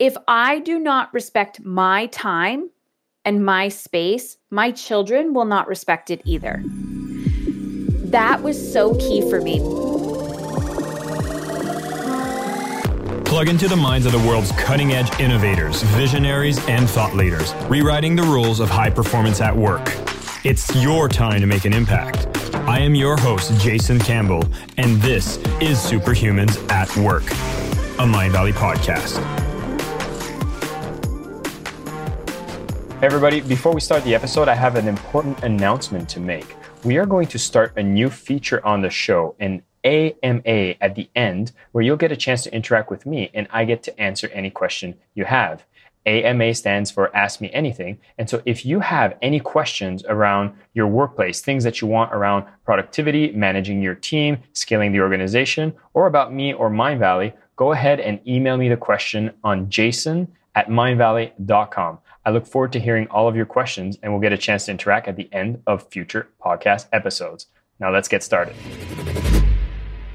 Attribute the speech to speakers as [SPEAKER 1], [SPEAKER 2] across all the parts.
[SPEAKER 1] if I do not respect my time and my space, my children will not respect it either. That was so key for me.
[SPEAKER 2] Plug into the minds of the world's cutting edge innovators, visionaries, and thought leaders, rewriting the rules of high performance at work. It's your time to make an impact. I am your host, Jason Campbell, and this is Superhumans at Work, a Mindvalley podcast.
[SPEAKER 3] Everybody, before we start the episode, I have an important announcement to make. We are going to start a new feature on the show, an AMA at the end, where you'll get a chance to interact with me and I get to answer any question you have. AMA stands for Ask Me Anything. And so if you have any questions around your workplace, things that you want around productivity, managing your team, scaling the organization, or about me or Mindvalley, go ahead and email me the question on jason at mindvalley.com. I look forward to hearing all of your questions and we'll get a chance to interact at the end of future podcast episodes. Now let's get started.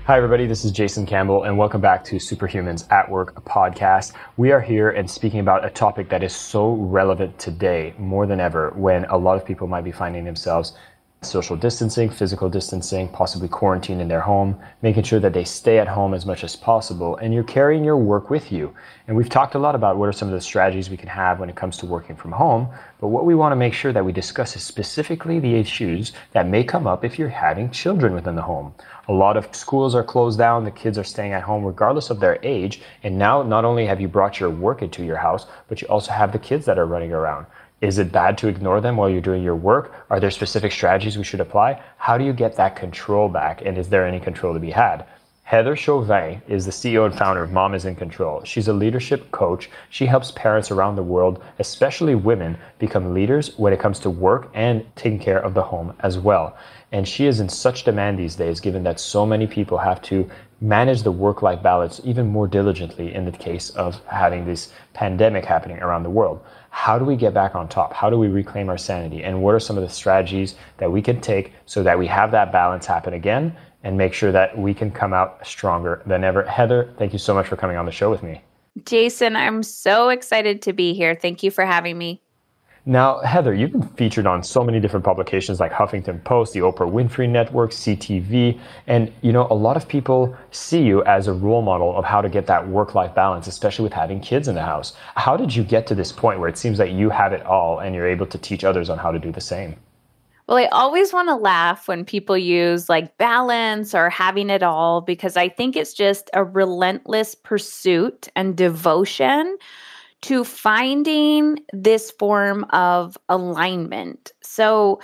[SPEAKER 3] Hi, everybody. This is Jason Campbell, and welcome back to Superhumans at Work podcast. We are here and speaking about a topic that is so relevant today more than ever when a lot of people might be finding themselves social distancing, physical distancing, possibly quarantine in their home, making sure that they stay at home as much as possible, and you're carrying your work with you. And we've talked a lot about what are some of the strategies we can have when it comes to working from home, but what we want to make sure that we discuss is specifically the issues that may come up if you're having children within the home. A lot of schools are closed down, the kids are staying at home regardless of their age, and now not only have you brought your work into your house, but you also have the kids that are running around. Is it bad to ignore them while you're doing your work? Are there specific strategies we should apply? How do you get that control back? And is there any control to be had? Heather Chauvin is the CEO and founder of Mom is in Control. She's a leadership coach. She helps parents around the world, especially women, become leaders when it comes to work and taking care of the home as well. And she is in such demand these days, given that so many people have to manage the work life balance even more diligently in the case of having this pandemic happening around the world how do we get back on top? How do we reclaim our sanity? And what are some of the strategies that we can take so that we have that balance happen again and make sure that we can come out stronger than ever? Heather, thank you so much for coming on the show with me.
[SPEAKER 1] Jason, I'm so excited to be here. Thank you for having me.
[SPEAKER 3] Now, Heather, you've been featured on so many different publications like Huffington Post, the Oprah Winfrey Network, CTV, and you know, a lot of people see you as a role model of how to get that work-life balance, especially with having kids in the house. How did you get to this point where it seems like you have it all and you're able to teach others on how to do the same?
[SPEAKER 1] Well, I always want to laugh when people use like balance or having it all because I think it's just a relentless pursuit and devotion to finding this form of alignment. So,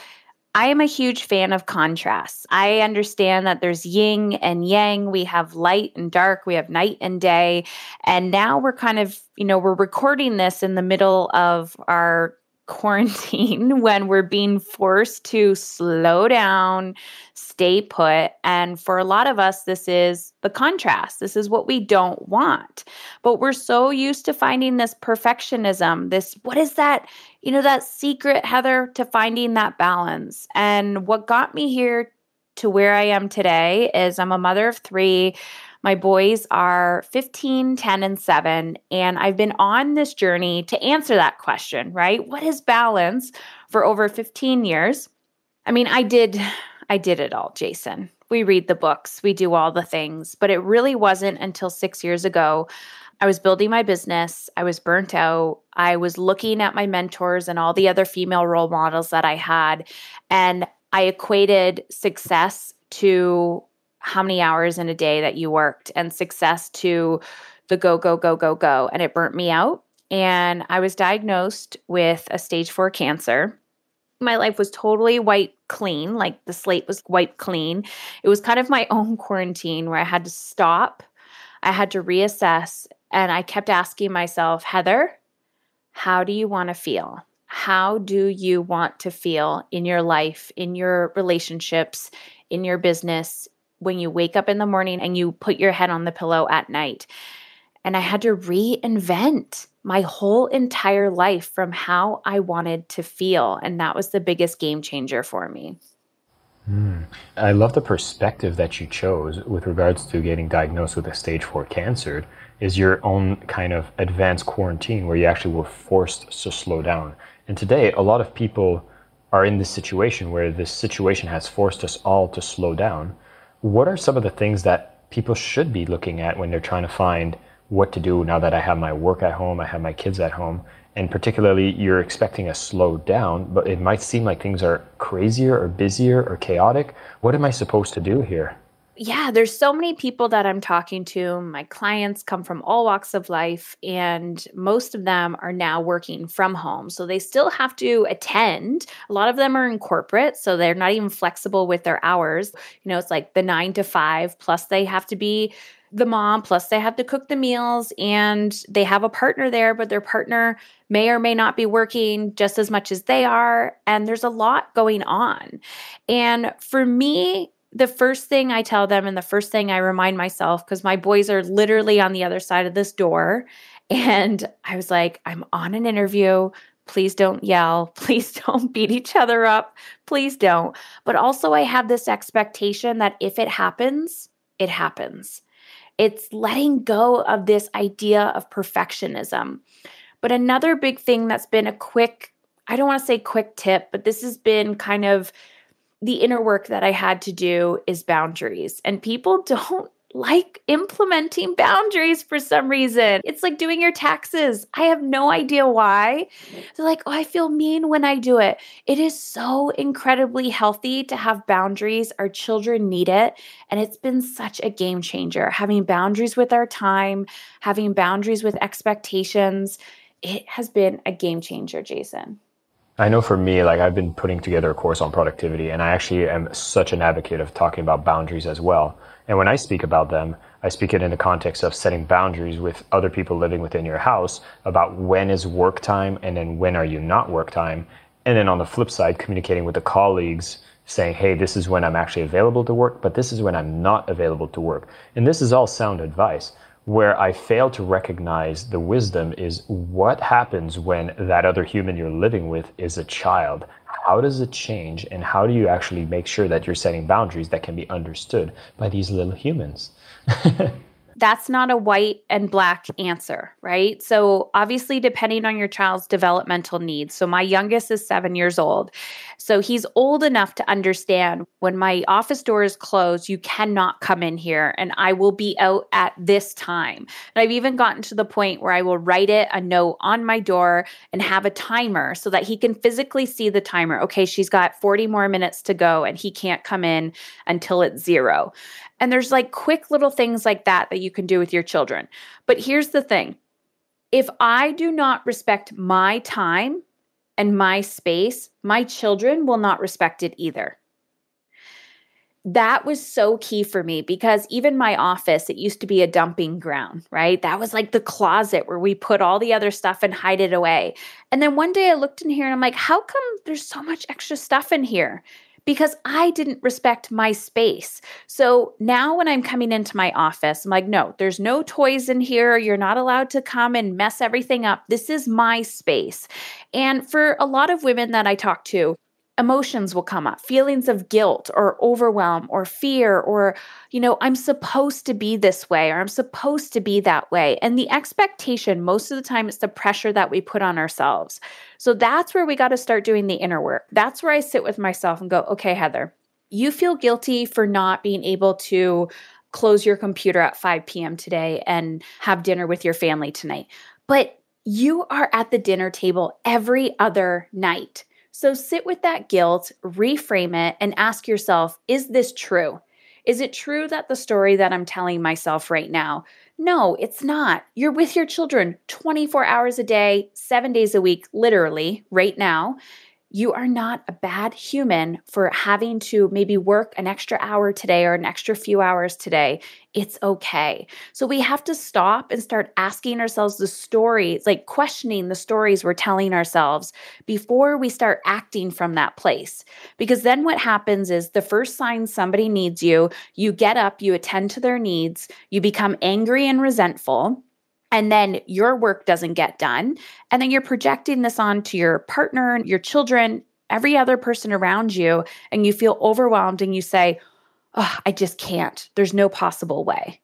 [SPEAKER 1] I am a huge fan of contrasts. I understand that there's yin and yang. We have light and dark. We have night and day. And now we're kind of, you know, we're recording this in the middle of our quarantine when we're being forced to slow down, stay put. And for a lot of us, this is the contrast. This is what we don't want. But we're so used to finding this perfectionism, this, what is that? You know, that secret, Heather, to finding that balance. And what got me here to where I am today is I'm a mother of three. My boys are 15, 10, and 7. And I've been on this journey to answer that question, right? What is balance for over 15 years? I mean, I did I did it all, Jason. We read the books, we do all the things, but it really wasn't until 6 years ago I was building my business. I was burnt out. I was looking at my mentors and all the other female role models that I had. And I equated success to how many hours in a day that you worked and success to the go, go, go, go, go. And it burnt me out. And I was diagnosed with a stage four cancer. My life was totally white clean, like the slate was white clean. It was kind of my own quarantine where I had to stop, I had to reassess, and I kept asking myself, Heather, how do you want to feel? How do you want to feel in your life, in your relationships, in your business, when you wake up in the morning and you put your head on the pillow at night. And I had to reinvent my whole entire life from how I wanted to feel. And that was the biggest game changer for me.
[SPEAKER 3] Mm. I love the perspective that you chose with regards to getting diagnosed with a stage four cancer is your own kind of advanced quarantine where you actually were forced to slow down. And today, a lot of people are in this situation where this situation has forced us all to slow down. What are some of the things that people should be looking at when they're trying to find what to do now that I have my work at home, I have my kids at home, and particularly you're expecting a slow down, but it might seem like things are crazier or busier or chaotic. What am I supposed to do here?
[SPEAKER 1] Yeah, there's so many people that I'm talking to. My clients come from all walks of life, and most of them are now working from home. So they still have to attend. A lot of them are in corporate, so they're not even flexible with their hours. You know, it's like the nine to five, plus they have to be the mom, plus they have to cook the meals, and they have a partner there, but their partner may or may not be working just as much as they are. And there's a lot going on. And for me, the first thing I tell them and the first thing I remind myself, because my boys are literally on the other side of this door. And I was like, I'm on an interview. Please don't yell. Please don't beat each other up. Please don't. But also, I have this expectation that if it happens, it happens. It's letting go of this idea of perfectionism. But another big thing that's been a quick, I don't want to say quick tip, but this has been kind of the inner work that I had to do is boundaries. And people don't like implementing boundaries for some reason. It's like doing your taxes. I have no idea why. They're like, oh, I feel mean when I do it. It is so incredibly healthy to have boundaries. Our children need it. And it's been such a game changer. Having boundaries with our time, having boundaries with expectations, it has been a game changer, Jason.
[SPEAKER 3] I know for me, like I've been putting together a course on productivity, and I actually am such an advocate of talking about boundaries as well. And when I speak about them, I speak it in the context of setting boundaries with other people living within your house about when is work time and then when are you not work time. And then on the flip side, communicating with the colleagues saying, hey, this is when I'm actually available to work, but this is when I'm not available to work. And this is all sound advice where I fail to recognize the wisdom is what happens when that other human you're living with is a child. How does it change, and how do you actually make sure that you're setting boundaries that can be understood by these little humans?
[SPEAKER 1] that's not a white and black answer, right? So, obviously, depending on your child's developmental needs. So, my youngest is seven years old. So, he's old enough to understand when my office door is closed, you cannot come in here and I will be out at this time. And I've even gotten to the point where I will write it a note on my door and have a timer so that he can physically see the timer. Okay, she's got 40 more minutes to go and he can't come in until it's zero. And there's like quick little things like that that you can do with your children. But here's the thing if I do not respect my time and my space, my children will not respect it either. That was so key for me because even my office, it used to be a dumping ground, right? That was like the closet where we put all the other stuff and hide it away. And then one day I looked in here and I'm like, how come there's so much extra stuff in here? Because I didn't respect my space. So now when I'm coming into my office, I'm like, no, there's no toys in here. You're not allowed to come and mess everything up. This is my space. And for a lot of women that I talk to, emotions will come up feelings of guilt or overwhelm or fear or you know i'm supposed to be this way or i'm supposed to be that way. And the expectation most of the time it's the pressure that we put on ourselves. So that's where we got to start doing the inner work. That's where i sit with myself and go okay heather you feel guilty for not being able to close your computer at 5 p.m today and have dinner with your family tonight but you are at the dinner table every other night so sit with that guilt, reframe it, and ask yourself is this true? Is it true that the story that I'm telling myself right now? No, it's not. You're with your children 24 hours a day, seven days a week, literally, right now. You are not a bad human for having to maybe work an extra hour today or an extra few hours today. It's okay. So we have to stop and start asking ourselves the stories, like questioning the stories we're telling ourselves before we start acting from that place. Because then what happens is the first sign somebody needs you, you get up, you attend to their needs, you become angry and resentful and then your work doesn't get done. And then you're projecting this on to your partner, your children, every other person around you, and you feel overwhelmed and you say, oh, I just can't. There's no possible way.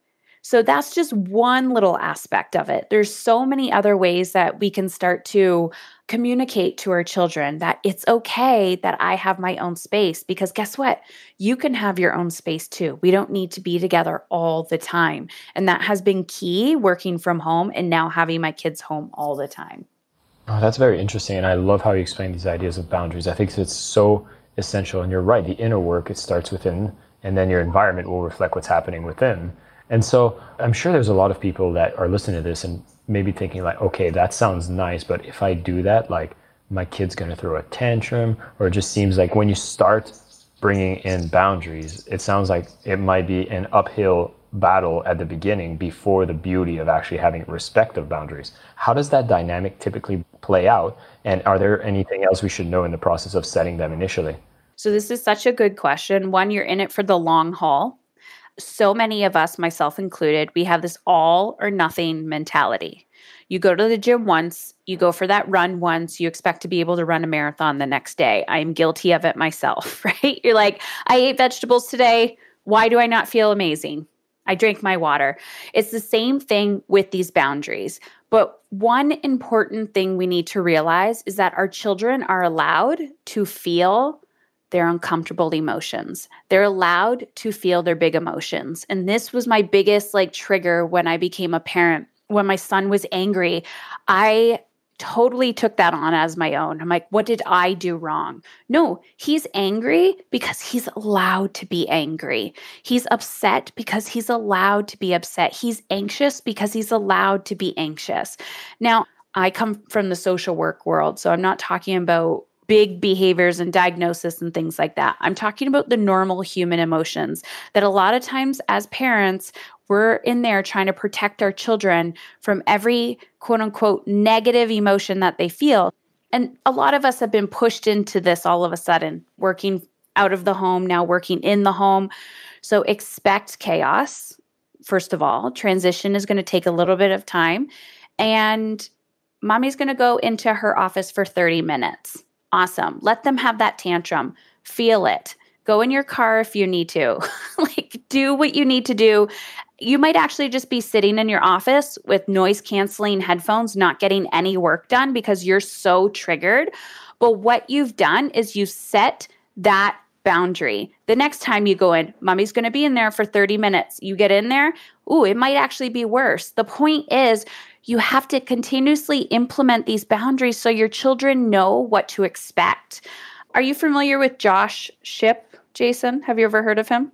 [SPEAKER 1] So that's just one little aspect of it. There's so many other ways that we can start to communicate to our children that it's okay that I have my own space because guess what? You can have your own space too. We don't need to be together all the time. And that has been key working from home and now having my kids home all the time.
[SPEAKER 3] Oh, that's very interesting. And I love how you explain these ideas of boundaries. I think it's so essential. And you're right, the inner work, it starts within, and then your environment will reflect what's happening within. And so I'm sure there's a lot of people that are listening to this and maybe thinking like, okay, that sounds nice, but if I do that, like my kid's going to throw a tantrum, or it just seems like when you start bringing in boundaries, it sounds like it might be an uphill battle at the beginning before the beauty of actually having respect of boundaries. How does that dynamic typically play out? And are there anything else we should know in the process of setting them initially?
[SPEAKER 1] So, this is such a good question. One, you're in it for the long haul so many of us, myself included, we have this all or nothing mentality. You go to the gym once, you go for that run once, you expect to be able to run a marathon the next day. I am guilty of it myself, right? You're like, I ate vegetables today. Why do I not feel amazing? I drank my water. It's the same thing with these boundaries. But one important thing we need to realize is that our children are allowed to feel their uncomfortable emotions. They're allowed to feel their big emotions. And this was my biggest like trigger when I became a parent. When my son was angry, I totally took that on as my own. I'm like, what did I do wrong? No, he's angry because he's allowed to be angry. He's upset because he's allowed to be upset. He's anxious because he's allowed to be anxious. Now, I come from the social work world, so I'm not talking about big behaviors and diagnosis and things like that. I'm talking about the normal human emotions that a lot of times as parents, we're in there trying to protect our children from every quote unquote negative emotion that they feel. And a lot of us have been pushed into this all of a sudden, working out of the home, now working in the home. So expect chaos. First of all, transition is going to take a little bit of time. And mommy's going to go into her office for 30 minutes Awesome. Let them have that tantrum. Feel it. Go in your car if you need to. like, do what you need to do. You might actually just be sitting in your office with noise canceling headphones, not getting any work done because you're so triggered. But what you've done is you set that boundary. The next time you go in, mommy's going to be in there for 30 minutes. You get in there, ooh, it might actually be worse. The point is, you have to continuously implement these boundaries so your children know what to expect. Are you familiar with Josh Shipp, Jason? Have you ever heard of him?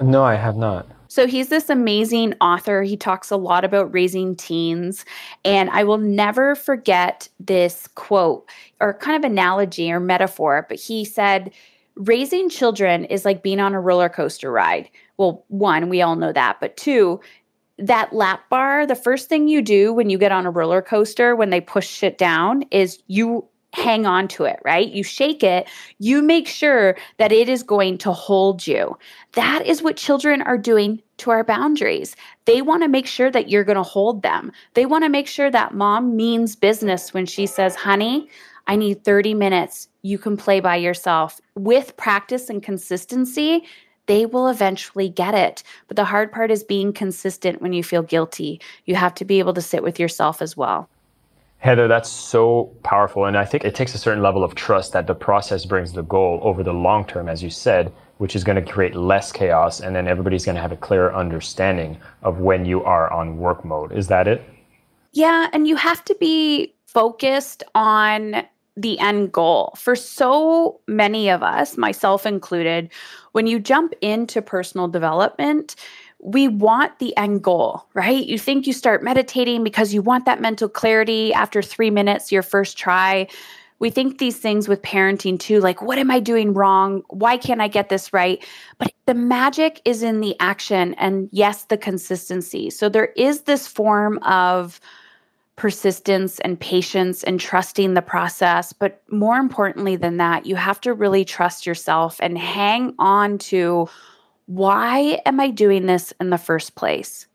[SPEAKER 3] No, I have not.
[SPEAKER 1] So he's this amazing author. He talks a lot about raising teens. And I will never forget this quote or kind of analogy or metaphor. But he said, Raising children is like being on a roller coaster ride. Well, one, we all know that. But two, that lap bar, the first thing you do when you get on a roller coaster, when they push it down, is you hang on to it, right? You shake it, you make sure that it is going to hold you. That is what children are doing to our boundaries. They want to make sure that you're going to hold them. They want to make sure that mom means business when she says, honey, I need 30 minutes. You can play by yourself. With practice and consistency, they will eventually get it. But the hard part is being consistent when you feel guilty. You have to be able to sit with yourself as well.
[SPEAKER 3] Heather, that's so powerful. And I think it takes a certain level of trust that the process brings the goal over the long term, as you said, which is going to create less chaos. And then everybody's going to have a clearer understanding of when you are on work mode. Is that it?
[SPEAKER 1] Yeah. And you have to be focused on the end goal. For so many of us, myself included, when you jump into personal development, we want the end goal, right? You think you start meditating because you want that mental clarity after three minutes, your first try. We think these things with parenting too, like, what am I doing wrong? Why can't I get this right? But the magic is in the action and, yes, the consistency. So there is this form of, persistence and patience and trusting the process. But more importantly than that, you have to really trust yourself and hang on to why am I doing this in the first place?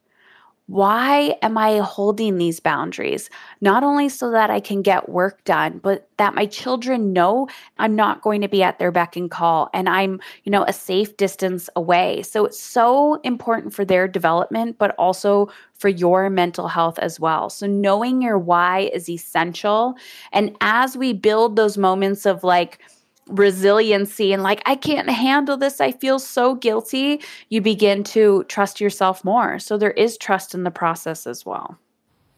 [SPEAKER 1] Why am I holding these boundaries? Not only so that I can get work done, but that my children know I'm not going to be at their beck and call and I'm, you know, a safe distance away. So it's so important for their development, but also for your mental health as well. So knowing your why is essential. And as we build those moments of like, resiliency and like, I can't handle this. I feel so guilty. You begin to trust yourself more. So there is trust in the process as well.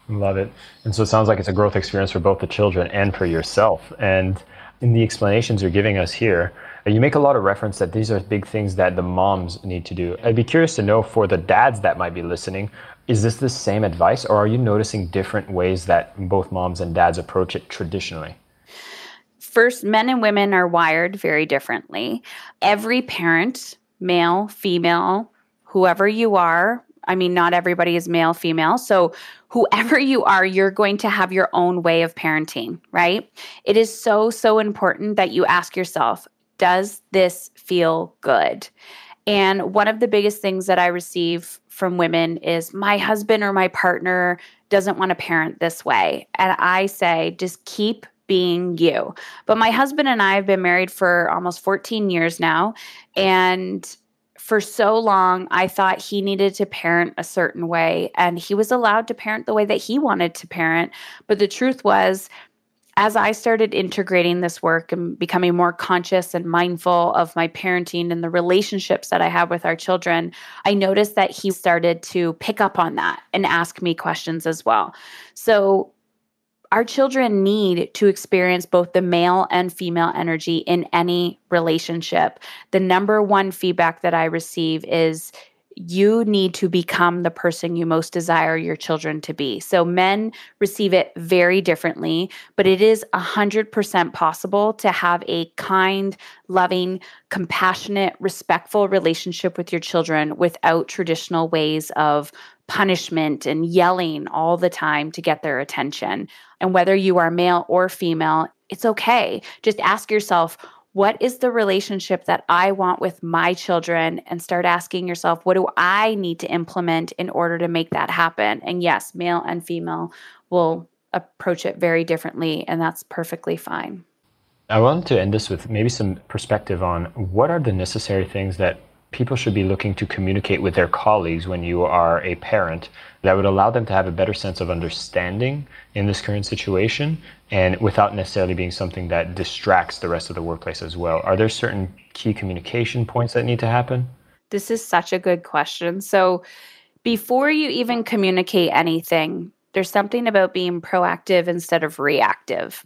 [SPEAKER 3] Love it. And so it sounds like it's a growth experience for both the children and for yourself. And in the explanations you're giving us here, uh, you make a lot of reference that these are big things that the moms need to do. I'd be curious to know for the dads that might be listening, is this the same advice or are you noticing different ways that both moms and dads approach it traditionally?
[SPEAKER 1] First, men and women are wired very differently. Every parent, male, female, whoever you are, I mean, not everybody is male, female. So, whoever you are, you're going to have your own way of parenting, right? It is so, so important that you ask yourself, does this feel good? And one of the biggest things that I receive from women is my husband or my partner doesn't want to parent this way. And I say, just keep being you. But my husband and I have been married for almost 14 years now. And for so long, I thought he needed to parent a certain way, and he was allowed to parent the way that he wanted to parent. But the truth was, as I started integrating this work and becoming more conscious and mindful of my parenting and the relationships that I have with our children, I noticed that he started to pick up on that and ask me questions as well. So our children need to experience both the male and female energy in any relationship. The number one feedback that I receive is you need to become the person you most desire your children to be. So men receive it very differently, but it is 100% possible to have a kind, loving, compassionate, respectful relationship with your children without traditional ways of punishment and yelling all the time to get their attention. And whether you are male or female, it's okay. Just ask yourself, what is the relationship that I want with my children? And start asking yourself, what do I need to implement in order to make that happen? And yes, male and female will approach it very differently, and that's perfectly fine.
[SPEAKER 3] I wanted to end this with maybe some perspective on what are the necessary things that people should be looking to communicate with their colleagues when you are a parent that would allow them to have a better sense of understanding in this current situation and without necessarily being something that distracts the rest of the workplace as well. Are there certain key communication points that need to happen?
[SPEAKER 1] This is such a good question. So, before you even communicate anything, there's something about being proactive instead of reactive.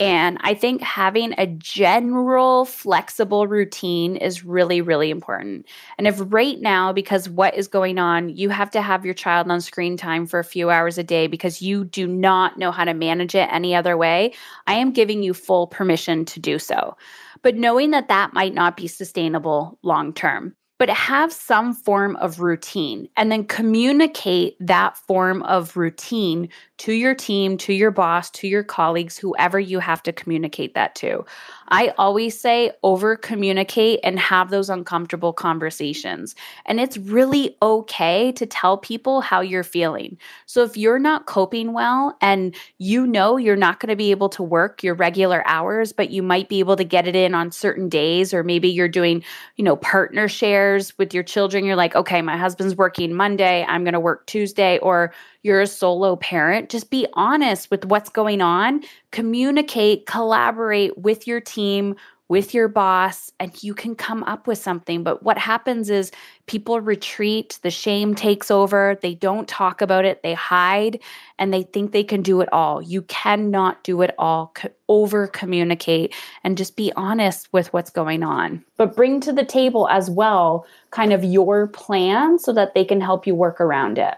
[SPEAKER 1] And I think having a general flexible routine is really, really important. And if right now, because what is going on, you have to have your child on screen time for a few hours a day because you do not know how to manage it any other way, I am giving you full permission to do so. But knowing that that might not be sustainable long term but have some form of routine and then communicate that form of routine to your team, to your boss, to your colleagues, whoever you have to communicate that to. I always say over communicate and have those uncomfortable conversations. And it's really okay to tell people how you're feeling. So if you're not coping well and you know you're not going to be able to work your regular hours, but you might be able to get it in on certain days, or maybe you're doing, you know, partner shares with your children. You're like, okay, my husband's working Monday, I'm going to work Tuesday, or you're a solo parent, just be honest with what's going on. Communicate, collaborate with your team, with your boss, and you can come up with something. But what happens is people retreat, the shame takes over, they don't talk about it, they hide, and they think they can do it all. You cannot do it all. over communicate and just be honest with what's going on. But bring to the table as well kind of your plan so that they can help you work around it.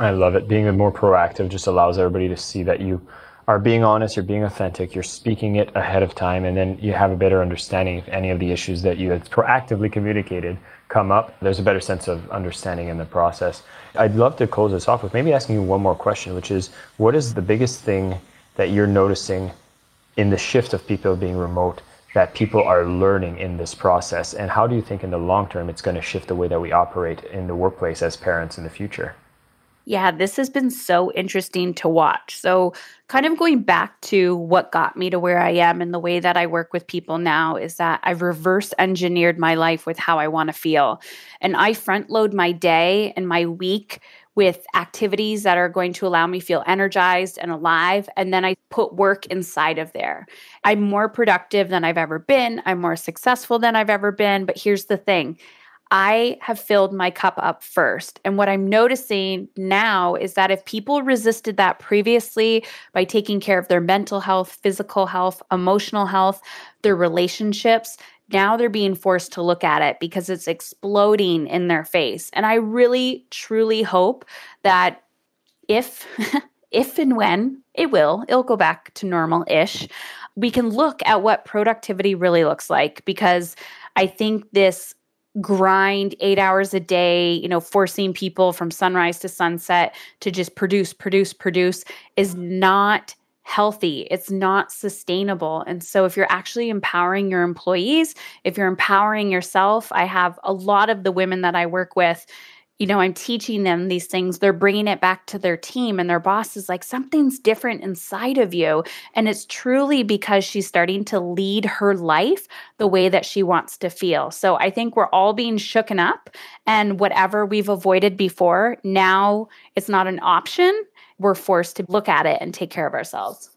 [SPEAKER 3] I love it. Being more proactive just allows everybody to see that you are being honest, you're being authentic, you're speaking it ahead of time, and then you have a better understanding if any of the issues that you have proactively communicated come up. There's a better sense of understanding in the process. I'd love to close this off with maybe asking you one more question, which is what is the biggest thing that you're noticing in the shift of people being remote that people are learning in this process? And how do you think in the long term it's going to shift the way that we operate in the workplace as parents in the future?
[SPEAKER 1] Yeah, this has been so interesting to watch. So, kind of going back to what got me to where I am and the way that I work with people now is that I've reverse engineered my life with how I want to feel. And I front load my day and my week with activities that are going to allow me feel energized and alive and then I put work inside of there. I'm more productive than I've ever been. I'm more successful than I've ever been, but here's the thing. I have filled my cup up first. And what I'm noticing now is that if people resisted that previously by taking care of their mental health, physical health, emotional health, their relationships, now they're being forced to look at it because it's exploding in their face. And I really, truly hope that if, if and when it will, it'll go back to normal ish, we can look at what productivity really looks like because I think this grind eight hours a day, you know, forcing people from sunrise to sunset to just produce, produce, produce is not healthy. It's not sustainable. And so, if you're actually empowering your employees, if you're empowering yourself, I have a lot of the women that I work with you know, I'm teaching them these things. They're bringing it back to their team, and their boss is like, something's different inside of you. And it's truly because she's starting to lead her life the way that she wants to feel. So I think we're all being shooken up, and whatever we've avoided before, now it's not an option. We're forced to look at it and take care of ourselves.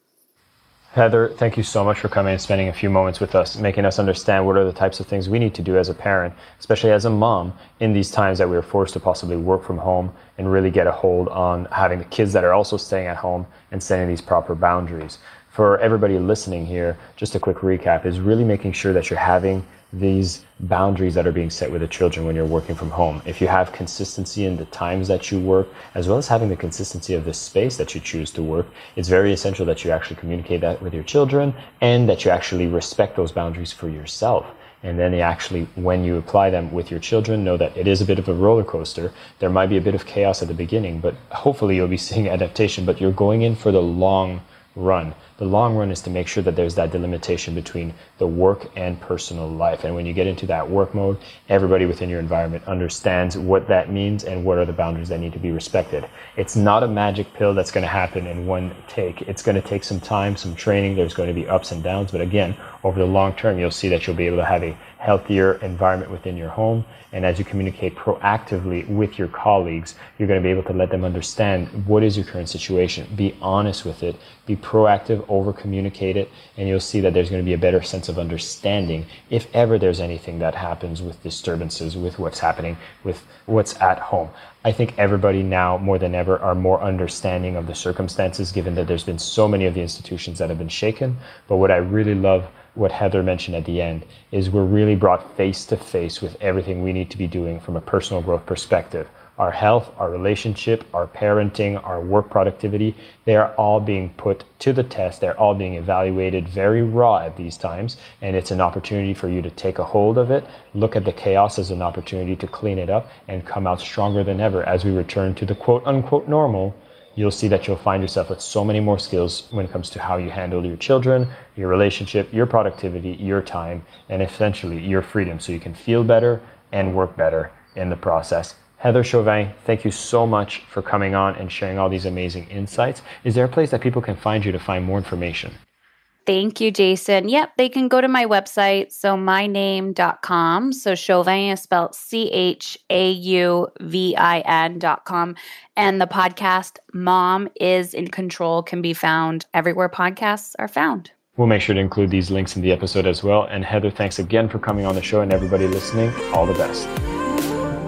[SPEAKER 3] Heather, thank you so much for coming and spending a few moments with us, making us understand what are the types of things we need to do as a parent, especially as a mom, in these times that we are forced to possibly work from home and really get a hold on having the kids that are also staying at home and setting these proper boundaries. For everybody listening here, just a quick recap is really making sure that you're having these boundaries that are being set with the children when you're working from home. If you have consistency in the times that you work, as well as having the consistency of the space that you choose to work, it's very essential that you actually communicate that with your children and that you actually respect those boundaries for yourself. And then actually, when you apply them with your children, know that it is a bit of a roller coaster. There might be a bit of chaos at the beginning, but hopefully you'll be seeing adaptation, but you're going in for the long run. The long run is to make sure that there's that delimitation between the work and personal life. And when you get into that work mode, everybody within your environment understands what that means and what are the boundaries that need to be respected. It's not a magic pill that's going to happen in one take. It's going to take some time, some training. There's going to be ups and downs. But again, over the long term, you'll see that you'll be able to have a healthier environment within your home. And as you communicate proactively with your colleagues, you're going to be able to let them understand what is your current situation. Be honest with it, be proactive, over communicate it, and you'll see that there's going to be a better sense of understanding if ever there's anything that happens with disturbances, with what's happening, with what's at home. I think everybody now more than ever are more understanding of the circumstances given that there's been so many of the institutions that have been shaken. But what I really love what Heather mentioned at the end is we're really brought face to face with everything we need to be doing from a personal growth perspective. Our health, our relationship, our parenting, our work productivity, they are all being put to the test. They're all being evaluated very raw at these times. And it's an opportunity for you to take a hold of it, look at the chaos as an opportunity to clean it up, and come out stronger than ever as we return to the quote unquote normal you'll see that you'll find yourself with so many more skills when it comes to how you handle your children, your relationship, your productivity, your time, and essentially your freedom so you can feel better and work better in the process. Heather Chauvin, thank you so much for coming on and sharing all these amazing insights. Is there a place that people can find you to find more information?
[SPEAKER 1] Thank you, Jason. Yep, they can go to my website. So myname.com. So Chauvin is spelled C H A U V I N.com. And the podcast Mom is in Control can be found everywhere podcasts are found.
[SPEAKER 3] We'll make sure to include these links in the episode as well. And Heather, thanks again for coming on the show and everybody listening. All the best.